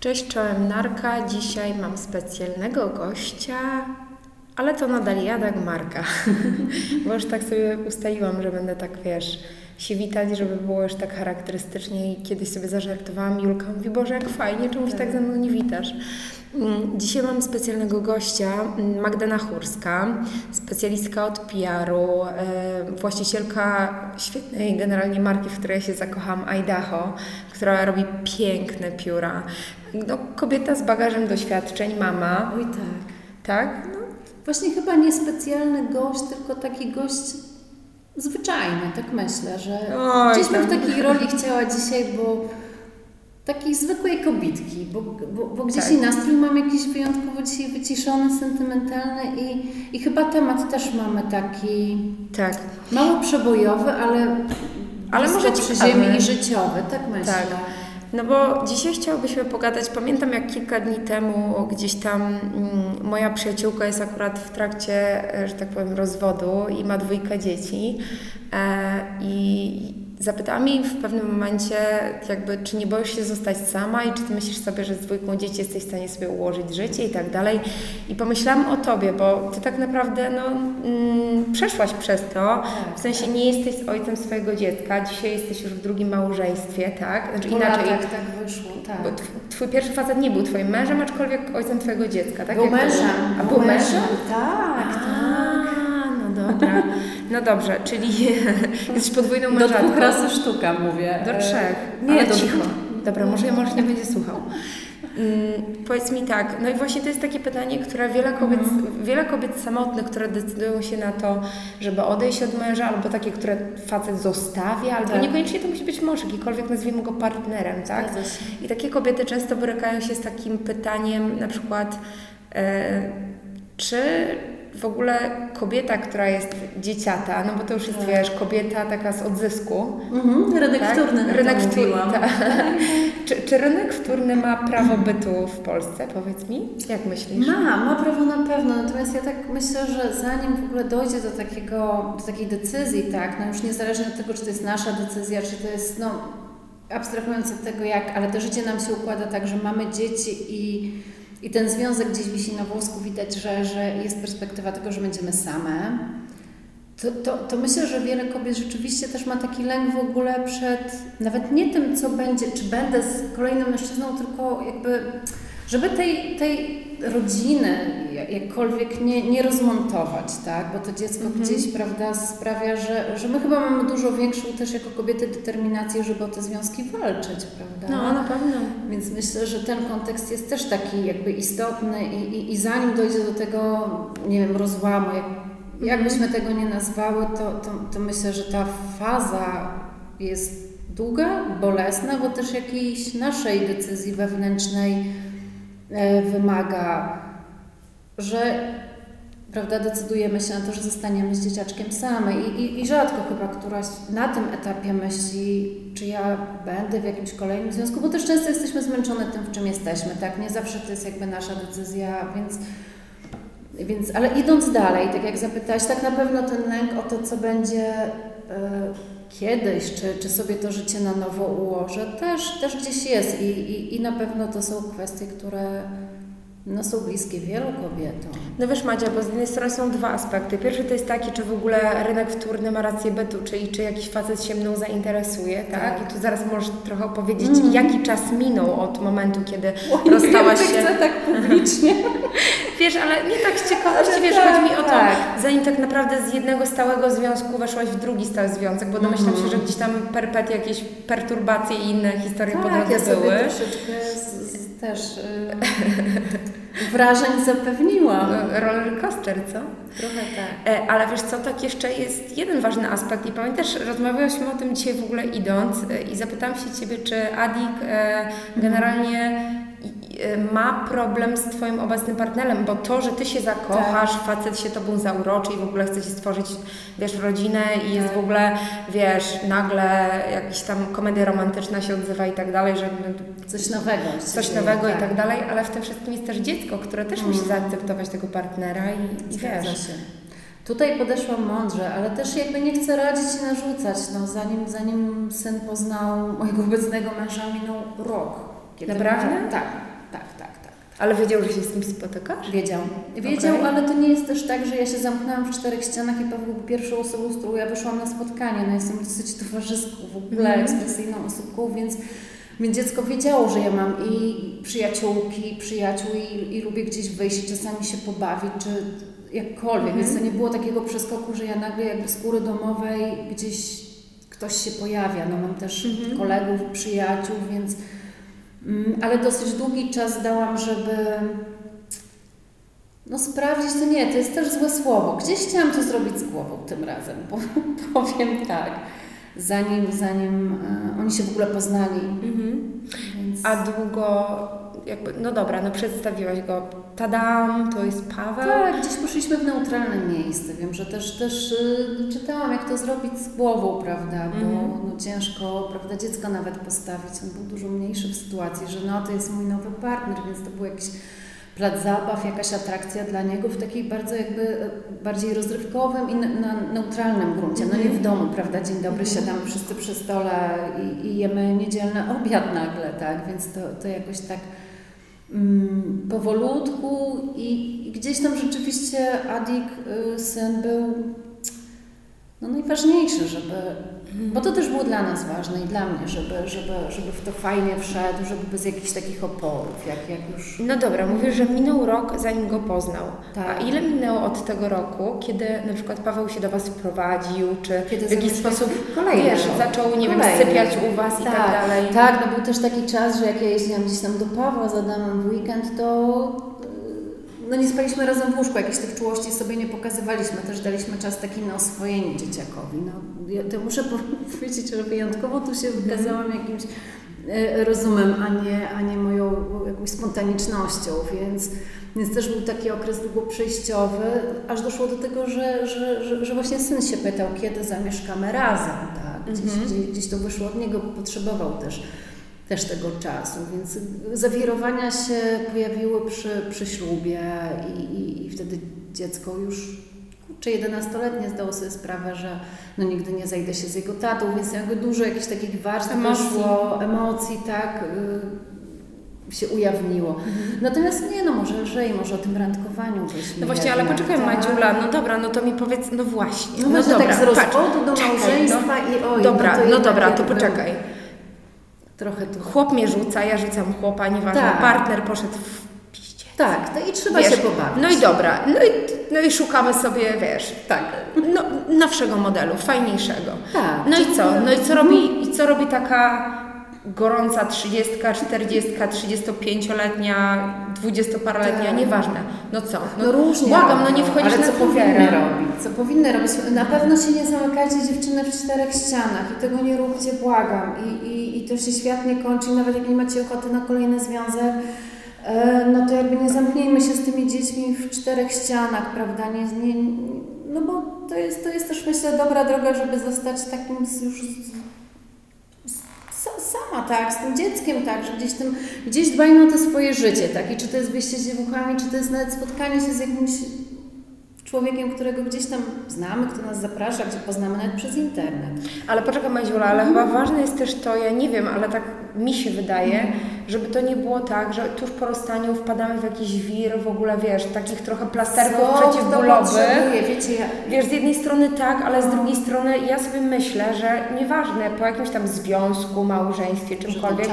Cześć, czołem Narka. Dzisiaj mam specjalnego gościa, ale to nadal ja, Dagmarka. Bo już tak sobie ustaliłam, że będę tak, wiesz, się witać, żeby było już tak charakterystycznie i kiedyś sobie zażartowałam. Julka mówi, Boże, jak fajnie, czemu się tak ze mną nie witasz? Mm, Dzisiaj mam specjalnego gościa, mm, Magdana Chórska, specjalistka od PR-u, e, właścicielka świetnej generalnie marki, w której się zakocham, Idaho, która robi piękne pióra. No, kobieta z bagażem doświadczeń, mama, Oj tak. tak? No, Właśnie chyba nie specjalny gość, tylko taki gość zwyczajny, tak myślę, że Oj, gdzieś bym w takiej roli chciała dzisiaj, bo takiej zwykłej kobitki, bo, bo, bo gdzieś Tak. i nastrój mam jakiś wyjątkowo dzisiaj wyciszony, sentymentalny i, i chyba temat też mamy taki tak. mało przebojowy, ale Ale może przy ziemi i życiowy, tak myślę. Tak. No bo dzisiaj chciałobyśmy pogadać. Pamiętam, jak kilka dni temu gdzieś tam mm, moja przyjaciółka jest akurat w trakcie, e, że tak powiem, rozwodu i ma dwójkę dzieci. E, I zapytałam jej w pewnym momencie, jakby, czy nie boisz się zostać sama i czy ty myślisz sobie, że z dwójką dzieci jesteś w stanie sobie ułożyć życie i tak dalej. I pomyślałam o tobie, bo ty tak naprawdę no, mm, przeszłaś przez to. W sensie nie jesteś ojcem swojego dziecka, dzisiaj jesteś już w drugim małżeństwie, tak? Znaczy inaczej. latach tak wyszło, tak. Bo tw- twój pierwszy facet nie był twoim mężem, aczkolwiek ojcem twojego dziecka, tak? Był mężem. A był mężem? Tak, tak. A, no dobra. No dobrze, czyli jesteś podwójną Do mężatką. dwóch razy sztuka mówię. Do E, trzech. Nie, do cicho. Dobra, może ja może nie będzie słuchał. Mm, powiedz mi tak, no i właśnie to jest takie pytanie, które wiele kobiet, Mhm. wiele kobiet samotnych, które decydują się na to, żeby odejść od męża, albo takie, które facet zostawia, albo Tak. niekoniecznie to musi być mąż, jakikolwiek nazwijmy go partnerem, tak? I takie kobiety często borykają się z takim pytaniem, na przykład, e, czy w ogóle kobieta, która jest dzieciata, no bo to już jest, Tak. wiesz, kobieta taka z odzysku, Mhm, rynek tak? wtórny rynek wtórny. tak. czy, czy rynek wtórny ma prawo bytu w Polsce? Powiedz mi, jak myślisz? Ma, ma prawo na pewno, natomiast ja tak myślę, że zanim w ogóle dojdzie do, takiego, do takiej decyzji, tak, no już niezależnie od tego, czy to jest nasza decyzja, czy to jest, no, abstrahując od tego jak, ale to życie nam się układa tak, że mamy dzieci i, i ten związek gdzieś wisi na włosku, widać, że, że jest perspektywa tego, że będziemy same. To, to, to myślę, że wiele kobiet rzeczywiście też ma taki lęk w ogóle przed nawet nie tym, co będzie, czy będę z kolejnym mężczyzną, tylko jakby, żeby tej, tej rodziny jak- jakkolwiek nie, nie rozmontować, tak? Bo to dziecko gdzieś, prawda, sprawia, że, że my chyba mamy dużo większą też jako kobiety determinację, żeby o te związki walczyć, prawda? No, na pewno. Więc myślę, że ten kontekst jest też taki jakby istotny i, i, i zanim dojdzie do tego, nie wiem, rozłamu, jak, jak byśmy tego nie nazwały, to, to, to myślę, że ta faza jest długa, bolesna, bo też jakiejś naszej decyzji wewnętrznej wymaga, że prawda, decydujemy się na to, że zostaniemy z dzieciaczkiem same I, i, i rzadko chyba któraś na tym etapie myśli, czy ja będę w jakimś kolejnym związku, bo też często jesteśmy zmęczone tym, w czym jesteśmy, tak? Nie zawsze to jest jakby nasza decyzja, więc, więc ale idąc dalej, tak jak zapytałaś, tak na pewno ten lęk o to, co będzie e, kiedyś, czy, czy sobie to życie na nowo ułożę, też, też gdzieś jest I, i, i na pewno to są kwestie, które no, są bliskie wielu kobietom. No wiesz Madzia, bo z jednej strony są dwa aspekty. Pierwszy to jest taki, czy w ogóle rynek wtórny ma rację bytu, czyli czy jakiś facet się mną zainteresuje, tak? Tak. I tu zaraz możesz trochę opowiedzieć, Mm. jaki czas minął od momentu, kiedy rozstałaś się. chcę tak publicznie. Wiesz, ale nie tak z ciekawości, Ale wiesz, tak, chodzi mi o to, tak. zanim tak naprawdę z jednego stałego związku weszłaś w drugi stały związek, bo domyślam Mhm. się, że gdzieś tam perpetie, jakieś perturbacje i inne historie po Tak, drodze ja sobie były. troszeczkę z, z, też y, wrażeń zapewniłam. Roller coaster, co? Trochę tak. E, Ale wiesz co, tak jeszcze jest jeden ważny aspekt i pamiętasz, rozmawiałyśmy o tym dzisiaj w ogóle idąc e, i zapytałam się Ciebie, czy Adik e, generalnie i- e, ma problem z Twoim obecnym partnerem, bo to, że Ty się zakochasz, facet się Tobą zauroczy i w ogóle chce Ci stworzyć, wiesz, rodzinę i jest Tak. w ogóle, wiesz, nagle jakaś tam komedia romantyczna się odzywa i tak dalej, że Coś nowego. coś nowego i tak dalej, ale w tym wszystkim jest też dziecko, które też musi Mm. zaakceptować tego partnera i, i wiesz. się. Tutaj podeszłam mądrze, ale też jakby nie chcę radzić i narzucać. No, zanim, zanim syn poznał mojego obecnego męża, minął rok. Kiedy Naprawdę? Tak, tak, tak, tak. Ale wiedział, że się z kim spotykasz? Wiedział. Wiedział, Okej. ale to nie jest też tak, że ja się zamknęłam w czterech ścianach i Paweł był pierwszą osobą, z którą ja wyszłam na spotkanie. No jestem dosyć towarzyską, w ogóle Mhm. ekspresyjną osobką, więc, więc dziecko wiedziało, że ja mam i przyjaciółki, i przyjaciół i, i lubię gdzieś wyjść, i czasami się pobawić, czy jakkolwiek. Mhm. Więc to nie było takiego przeskoku, że ja nagle jakby z góry domowej gdzieś ktoś się pojawia. No mam też Mhm. kolegów, przyjaciół, więc... Mm, Ale dosyć długi czas dałam, żeby no sprawdzić to nie, to jest też złe słowo. Gdzieś chciałam to zrobić z głową tym razem, bo powiem tak, zanim, zanim e, oni się w ogóle poznali. Mhm. Więc... A długo, jakby, no dobra, no przedstawiłaś go. Tadam, to jest Paweł. Tak, gdzieś poszliśmy w neutralne miejsce. Wiem, że też, też y, czytałam, jak to zrobić z głową, prawda, bo Mhm. no, ciężko, prawda, dziecko nawet postawić. On był dużo mniejszy w sytuacji, że no, to jest mój nowy partner, więc to był jakiś plac zabaw, jakaś atrakcja dla niego w takiej bardzo jakby e, bardziej rozrywkowym i na, neutralnym gruncie. No nie w Mhm. domu, prawda, dzień dobry, Mhm. siadamy wszyscy przy stole i, i jemy niedzielny obiad nagle, tak, więc to, to jakoś tak mm, powolutku i, i gdzieś tam rzeczywiście Adik, y, syn był no najważniejszy, żeby, bo to też było dla nas ważne i dla mnie, żeby, żeby, żeby w to fajnie wszedł, żeby bez jakichś takich oporów, jak, jak już... No dobra, mówisz, że minął rok, zanim go poznał. Tak. A ile minęło od tego roku, kiedy na przykład Paweł się do Was wprowadził, czy Kiedy w jakiś sposób Kolejny wiesz, rok. zaczął, nie wiem, Kolejny. sypiać u Was i tak dalej? Tak, no był też taki czas, że jak ja jeździłam gdzieś tam do Pawła z Adamem w weekend, to no nie spaliśmy razem w łóżku, jakichś tych czułości sobie nie pokazywaliśmy, też daliśmy czas taki na oswojenie dzieciakowi. No, ja to muszę powiedzieć, że wyjątkowo tu się wykazałam jakimś y, rozumem, a nie, a nie moją jakąś spontanicznością, więc, więc też był taki okres długo przejściowy, aż doszło do tego, że, że, że, że właśnie syn się pytał, kiedy zamieszkamy razem, tak? Gdzieś, Mhm. gdzieś, gdzieś to wyszło od niego, bo potrzebował też, też tego czasu, więc zawirowania się pojawiły przy, przy ślubie i, i, i wtedy dziecko już czy 11-letnie zdało sobie sprawę, że no nigdy nie zajdę się z jego tatą, więc jakby dużo jakichś takich warstw Emocji. wyszło, emocji, tak, y, się ujawniło. Natomiast nie, no może lżej, może o tym randkowaniu byśmy No właśnie, ale poczekaj tak? Maciula, no dobra, no to mi powiedz, no właśnie. No, może dobra, tak z rozwodu do małżeństwa i oj, Dobra, no, no dobra, to jakby poczekaj. Trochę tu. Chłop mnie rzuca, ja rzucam chłopa, nieważne, Tak. partner poszedł w piździe. Tak, to i trzeba Wiesz, się pobawić. No i dobra, no i, no i szukamy sobie, wiesz, tak, no, nowszego modelu, fajniejszego. Tak. No i co? No i co robi, i co robi taka gorąca 30, 40, 35-letnia, 20-paroletnia, Tak. nieważne. No co? No różnie Błagam, no nie wchodzisz ale na co powinny robić? Co powinny robić? Na pewno się nie zamykajcie dziewczyny w czterech ścianach i tego nie róbcie, błagam. I, i, I to się świat nie kończy, nawet jak nie macie ochoty na kolejny związek, e, no to jakby nie zamknijmy się z tymi dziećmi w czterech ścianach, prawda? Nie, nie, no bo to jest, to jest też myślę dobra droga, żeby zostać takim już sama, tak, z tym dzieckiem, tak, że gdzieś tym, gdzieś dbajmy o to swoje życie, tak, i czy to jest wyjście z dziewuchami, czy to jest nawet spotkanie się z jakimś człowiekiem, którego gdzieś tam znamy, kto nas zaprasza, gdzie poznamy nawet przez internet. Ale poczekaj Madziula, ale chyba ważne jest też to, ja nie wiem, ale tak mi się wydaje, żeby to nie było tak, że tuż po rozstaniu wpadamy w jakiś wir, w ogóle wiesz, takich trochę plasterków Co przeciwbólowych. wiecie, ja, Wiesz, z jednej strony tak, ale z drugiej strony ja sobie myślę, że nieważne, po jakimś tam związku, małżeństwie, czymkolwiek,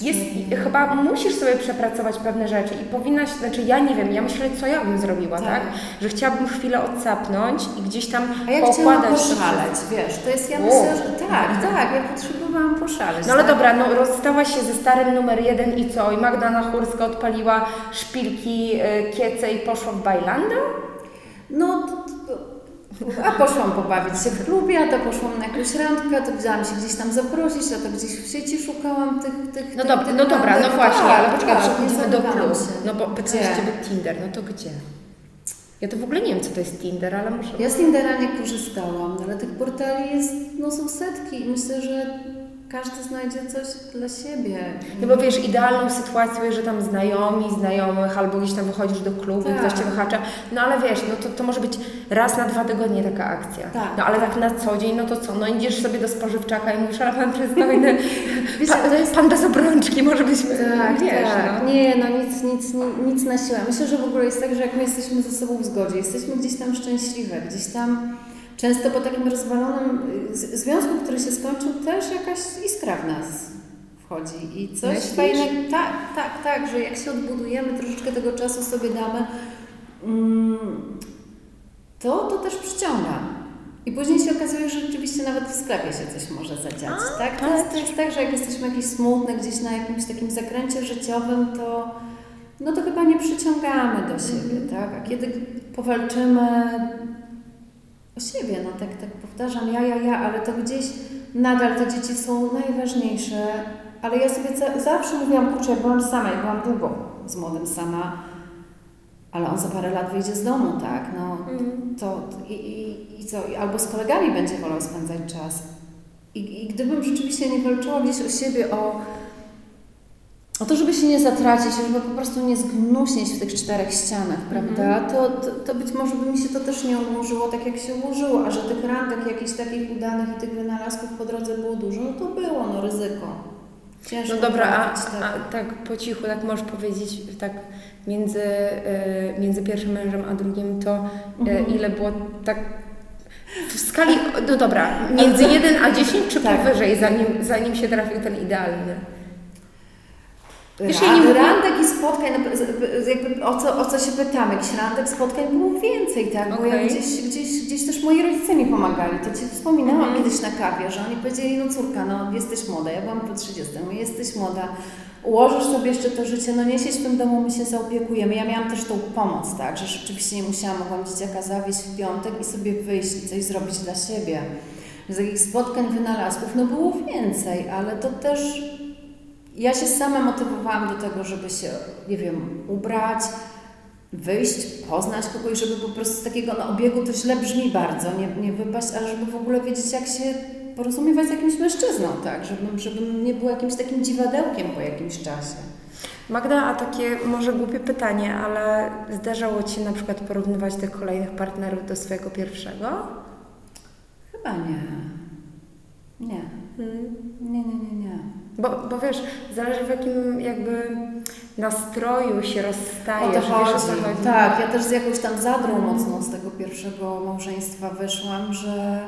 jest chyba musisz sobie przepracować pewne rzeczy i powinnaś, znaczy ja nie wiem, ja myślę, co ja bym zrobiła, tak? Tak. Że chciałabym chwilę odsapnąć i gdzieś tam A ja poukładać poszaleć, wiesz, to jest, ja myślę, że tak, tak, ja potrzebowałam poszaleć. No ale tak? dobra, no rozstałaś się ze starym numer jeden i co? I Magda Nachurska odpaliła szpilki, y, kiece i poszła w Bajlanda? No, a poszłam pobawić się w klubie, a to poszłam na jakąś randkę, to chciałam się gdzieś tam zaprosić, a to gdzieś w sieci szukałam tych, tych No dobra, tych no dobra, no właśnie, Tak, ale poczekaj, tak, przechodzimy nie do klubu. się. No bo pytałeś? Ciebie Tinder, no to gdzie? Ja to w ogóle nie wiem, co to jest Tinder, ale muszę... Ja z Tindera nie korzystałam, ale tych portali jest, no są setki i myślę, że każdy znajdzie coś dla siebie. No bo wiesz, idealną sytuacją że tam znajomi, znajomych, albo gdzieś tam wychodzisz do klubu tak. i ktoś Cię wyhacza. No ale wiesz, no to, to może być raz na dwa tygodnie taka akcja. Tak. No ale tak na co dzień, no to co? No idziesz sobie do spożywczaka i mówisz, ale pan przystojny, pan, jest... pan bez obrączki, może byśmy, tak, wiesz, tak. No. Nie, no nic, nic, nic, nic na siłę. Myślę, że w ogóle jest tak, że jak my jesteśmy ze sobą w zgodzie, jesteśmy gdzieś tam szczęśliwe, gdzieś tam Często po takim rozwalonym związku, który się skończył, też jakaś iskra w nas wchodzi i coś Myślisz? fajnego. Tak, tak, tak, że jak się odbudujemy, troszeczkę tego czasu sobie damy, mm, to to też przyciąga. I później się okazuje, że rzeczywiście nawet w sklepie się coś może zadziać. A, tak? To, jest, to jest tak, że jak jesteśmy jakieś smutne gdzieś na jakimś takim zakręcie życiowym, to no to chyba nie przyciągamy do siebie, mm. tak? A kiedy powalczymy siebie, no tak, tak powtarzam, ja, ja, ja, ale to gdzieś nadal te dzieci są najważniejsze, ale ja sobie zawsze mówiłam, kurczę, ja byłam sama, ja byłam długo z młodym sama, ale on za parę lat wyjdzie z domu, tak, no mm. to i, i, i co, albo z kolegami będzie wolał spędzać czas. I, I gdybym rzeczywiście nie walczyła gdzieś o siebie, o o to, żeby się nie zatracić, żeby po prostu nie zgnuśnieć w tych czterech ścianach, prawda, mm. to, to, to, być może by mi się to też nie ułożyło tak, jak się ułożyło, a że tych randek jakichś takich udanych i tych wynalazków po drodze było dużo, no to było, no ryzyko. Ciężko no dobra, a, tak. a tak po cichu, tak możesz powiedzieć, tak między, y, między pierwszym mężem a drugim, to y, ile było tak w skali, no dobra, między 1 a 10 czy tak. powyżej, zanim, zanim się trafił ten idealny? Wiesz, ja randek i spotkań, no, jakby o co, o co się pytamy, jakichś randek, spotkań było więcej, tak? Bo okay. ja gdzieś, gdzieś, gdzieś też moi rodzice mi pomagali. To Ci wspominałam mm. kiedyś na kawie, że oni powiedzieli, no córka, no jesteś młoda, ja byłam po 30, no jesteś młoda, ułożysz sobie jeszcze to życie, no nie siedź w tym domu, my się zaopiekujemy. Ja miałam też tą pomoc, tak? Że rzeczywiście nie musiałam, mogłam dzieciaka zawieźć w piątek i sobie wyjść i coś zrobić dla siebie. Z takich spotkań, wynalazków, no było więcej, ale to też ja się sama motywowałam do tego, żeby się, nie wiem, ubrać, wyjść, poznać kogoś, żeby po prostu z takiego no, obiegu to źle brzmi bardzo, nie, nie wypaść, ale żeby w ogóle wiedzieć, jak się porozumiewać z jakimś mężczyzną, tak, żebym, żebym nie był jakimś takim dziwadełkiem po jakimś czasie. Magda, a takie może głupie pytanie, ale zdarzało Ci się na przykład porównywać tych kolejnych partnerów do swojego pierwszego? Chyba nie. Nie. Hmm. Nie, nie, nie, nie. Bo, bo wiesz, zależy w jakim jakby nastroju się rozstajesz. O to chodzi. Wiesz, o. Tak, ja też z jakąś tam zadrą mm. mocną z tego pierwszego małżeństwa wyszłam, że,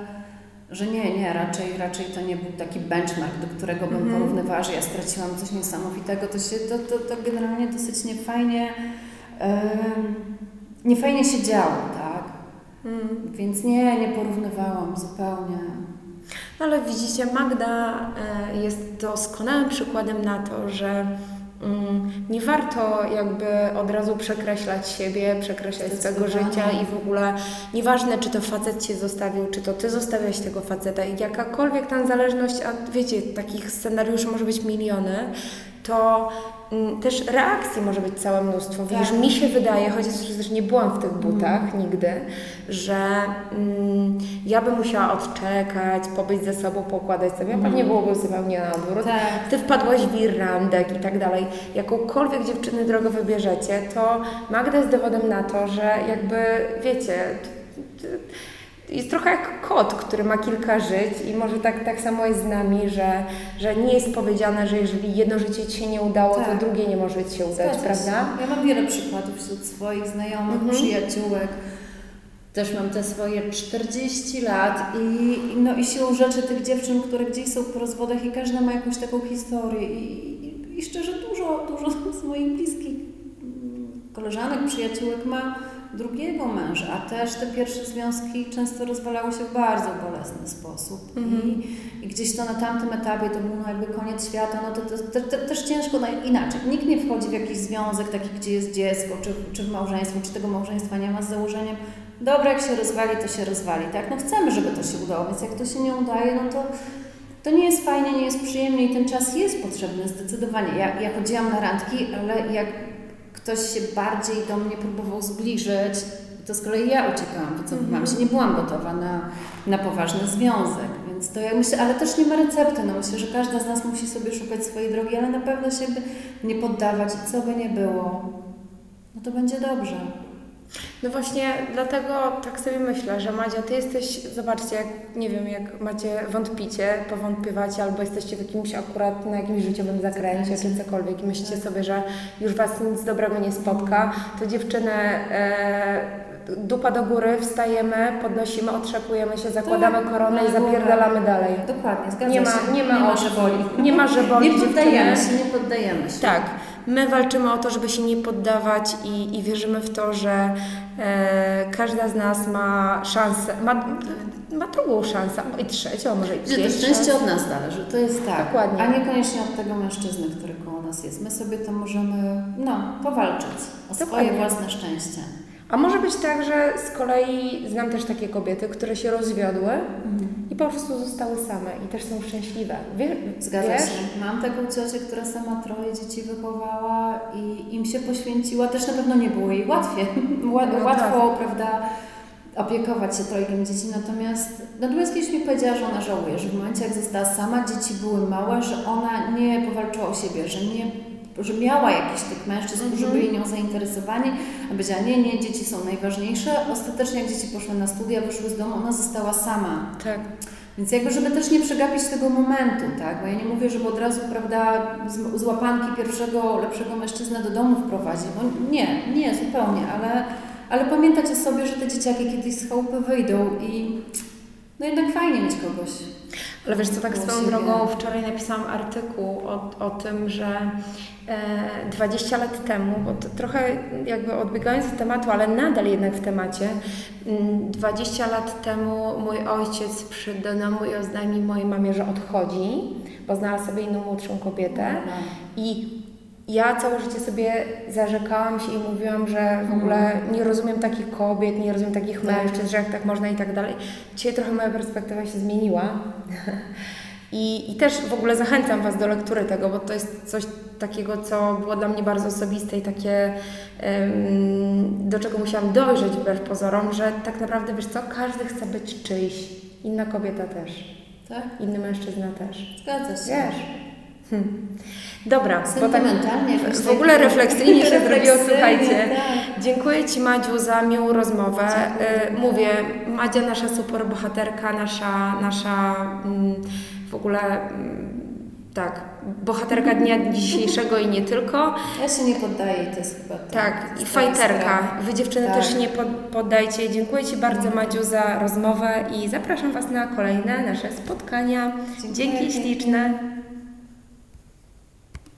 że nie, nie, raczej, raczej to nie był taki benchmark, do którego bym mm. porównywała, że ja straciłam coś niesamowitego. To się, to, to, to generalnie dosyć niefajnie, yy, niefajnie się działo, tak? Mm. Więc nie, nie porównywałam zupełnie. No ale widzicie, Magda e, jest doskonałym przykładem na to, że mm, nie warto jakby od razu przekreślać siebie, przekreślać swojego życia i w ogóle nieważne, czy to facet cię zostawił, czy to ty zostawiasz tego faceta i jakakolwiek tam zależność, a wiecie, takich scenariuszy może być miliony, to mm, też reakcji może być całe mnóstwo. Tak. Wiesz, mi się wydaje, chociaż też nie byłam w tych butach mm. nigdy, że mm, ja bym musiała odczekać, pobyć ze sobą, pokładać sobie, mm. pewnie byłoby zupełnie na odwrót. Tak. Ty wpadłaś w irlandek i tak dalej. Jakąkolwiek dziewczyny drogę wybierzecie, to Magda jest dowodem na to, że jakby, wiecie, jest trochę jak kot, który ma kilka żyć i może tak, tak samo jest z nami, że, że nie jest powiedziane, że jeżeli jedno życie Ci się nie udało, tak. to drugie nie może Ci się udać, Zgadza prawda? Się. Ja mam wiele przykładów wśród swoich znajomych, mhm. przyjaciółek. Też mam te swoje 40 lat i, no i siłą rzeczy tych dziewczyn, które gdzieś są po rozwodach i każda ma jakąś taką historię i, i, i szczerze dużo, dużo z moich bliskich koleżanek, przyjaciółek ma drugiego męża, a też te pierwsze związki często rozwalały się w bardzo bolesny sposób. Mm -hmm. I, I, gdzieś to na tamtym etapie to był no jakby koniec świata, no to, to, to, to też ciężko inaczej. Nikt nie wchodzi w jakiś związek taki, gdzie jest dziecko, czy, czy w małżeństwo, czy tego małżeństwa nie ma z założeniem, dobra, jak się rozwali, to się rozwali, tak? No chcemy, żeby to się udało, więc jak to się nie udaje, no to to nie jest fajnie, nie jest przyjemnie i ten czas jest potrzebny zdecydowanie. Ja, ja chodziłam na randki, ale jak ktoś się bardziej do mnie próbował zbliżyć, to z kolei ja uciekałam, wycofywałam mm -hmm. się, nie byłam gotowa na, na poważny związek, Więc to ja myślę, ale też nie ma recepty. No myślę, że każda z nas musi sobie szukać swojej drogi, ale na pewno się nie poddawać i co by nie było, no to będzie dobrze. No właśnie dlatego tak sobie myślę, że Madzia, ty jesteś, zobaczcie, jak, nie wiem, jak macie, wątpicie, powątpiewacie, albo jesteście w jakimś akurat, na jakimś życiowym zakręcie, czy cokolwiek i myślicie sobie, że już was nic dobrego nie spotka, to dziewczyny e, dupa do góry, wstajemy, podnosimy, otrzepujemy się, zakładamy Tak, koronę i zapierdalamy dalej. Dokładnie, zgadzam Nie ma, się. nie ma, nie ma że boli. Nie ma, że boli Nie poddajemy się, nie poddajemy się. Tak, my walczymy o to, żeby się nie poddawać i, i wierzymy w to, że e, każda z nas ma szansę, ma, ma drugą szansę, i trzecią, może i Że to szczęście od nas zależy, to jest tak. Dokładnie. A niekoniecznie od tego mężczyzny, który koło nas jest. My sobie to możemy, no, powalczyć o swoje Dokładnie. własne szczęście. A może być tak, że z kolei znam też takie kobiety, które się rozwiodły i po prostu zostały same i też są szczęśliwe. Wie, Zgadza wiesz? się. Mam taką ciocię, która sama troje dzieci wychowała i im się poświęciła. Też na pewno nie było jej łatwiej. Ła- No Łatwo, prawda, opiekować się trojgiem dzieci. Natomiast Natomiast kiedyś mi powiedziała, że ona żałuje, że w momencie jak została sama, dzieci były małe, że ona nie powalczyła o siebie, że nie że miała jakichś tych mężczyzn, którzy Mhm. byli nią zainteresowani, a powiedziała, nie, nie, dzieci są najważniejsze. Ostatecznie jak dzieci poszły na studia, wyszły z domu, ona została sama. Tak. Więc jakby, żeby też nie przegapić tego momentu, tak? Bo ja nie mówię, żeby od razu, prawda, z, z łapanki pierwszego, lepszego mężczyznę do domu wprowadzić, bo nie, nie, zupełnie, ale, ale pamiętać o sobie, że te dzieciaki kiedyś z chałupy wyjdą i no jednak fajnie mieć kogoś. Ale wiesz co, tak swoją drogą wczoraj napisałam artykuł o, o tym, że e, 20 lat temu, bo to trochę jakby odbiegając od tematu, ale nadal jednak w temacie, mm, 20 lat temu mój ojciec przyszedł do domu i oznajmił mojej mamie, że odchodzi, bo znalazł sobie inną młodszą kobietę. I ja całe życie sobie zarzekałam się i mówiłam, że w ogóle nie rozumiem takich kobiet, nie rozumiem takich Tak. mężczyzn, że jak tak można i tak dalej. Dzisiaj trochę moja perspektywa się zmieniła. I, I też w ogóle zachęcam Was do lektury tego, bo to jest coś takiego, co było dla mnie bardzo osobiste i takie, do czego musiałam dojrzeć wbrew pozorom, że tak naprawdę, wiesz co, każdy chce być czyjś. Inna kobieta też, Tak? inny mężczyzna też. Zgadza się. Wiesz? Hm. Dobra, bo tak w ogóle refleksyjnie się zrobiło, słuchajcie. tak. Dziękuję Ci Madziu za miłą rozmowę. Dziękuję. Y, Mówię, Madzia nasza super bohaterka, nasza, nasza mm, w ogóle mm, tak, bohaterka dnia dzisiejszego i nie tylko. Ja się nie poddaję to jest chyba to. Tak, i fajterka. Wy dziewczyny Tak. też nie pod- poddajcie. Dziękuję Ci bardzo Madziu za rozmowę i zapraszam Was na kolejne nasze spotkania. Dziękuję Dzięki śliczne.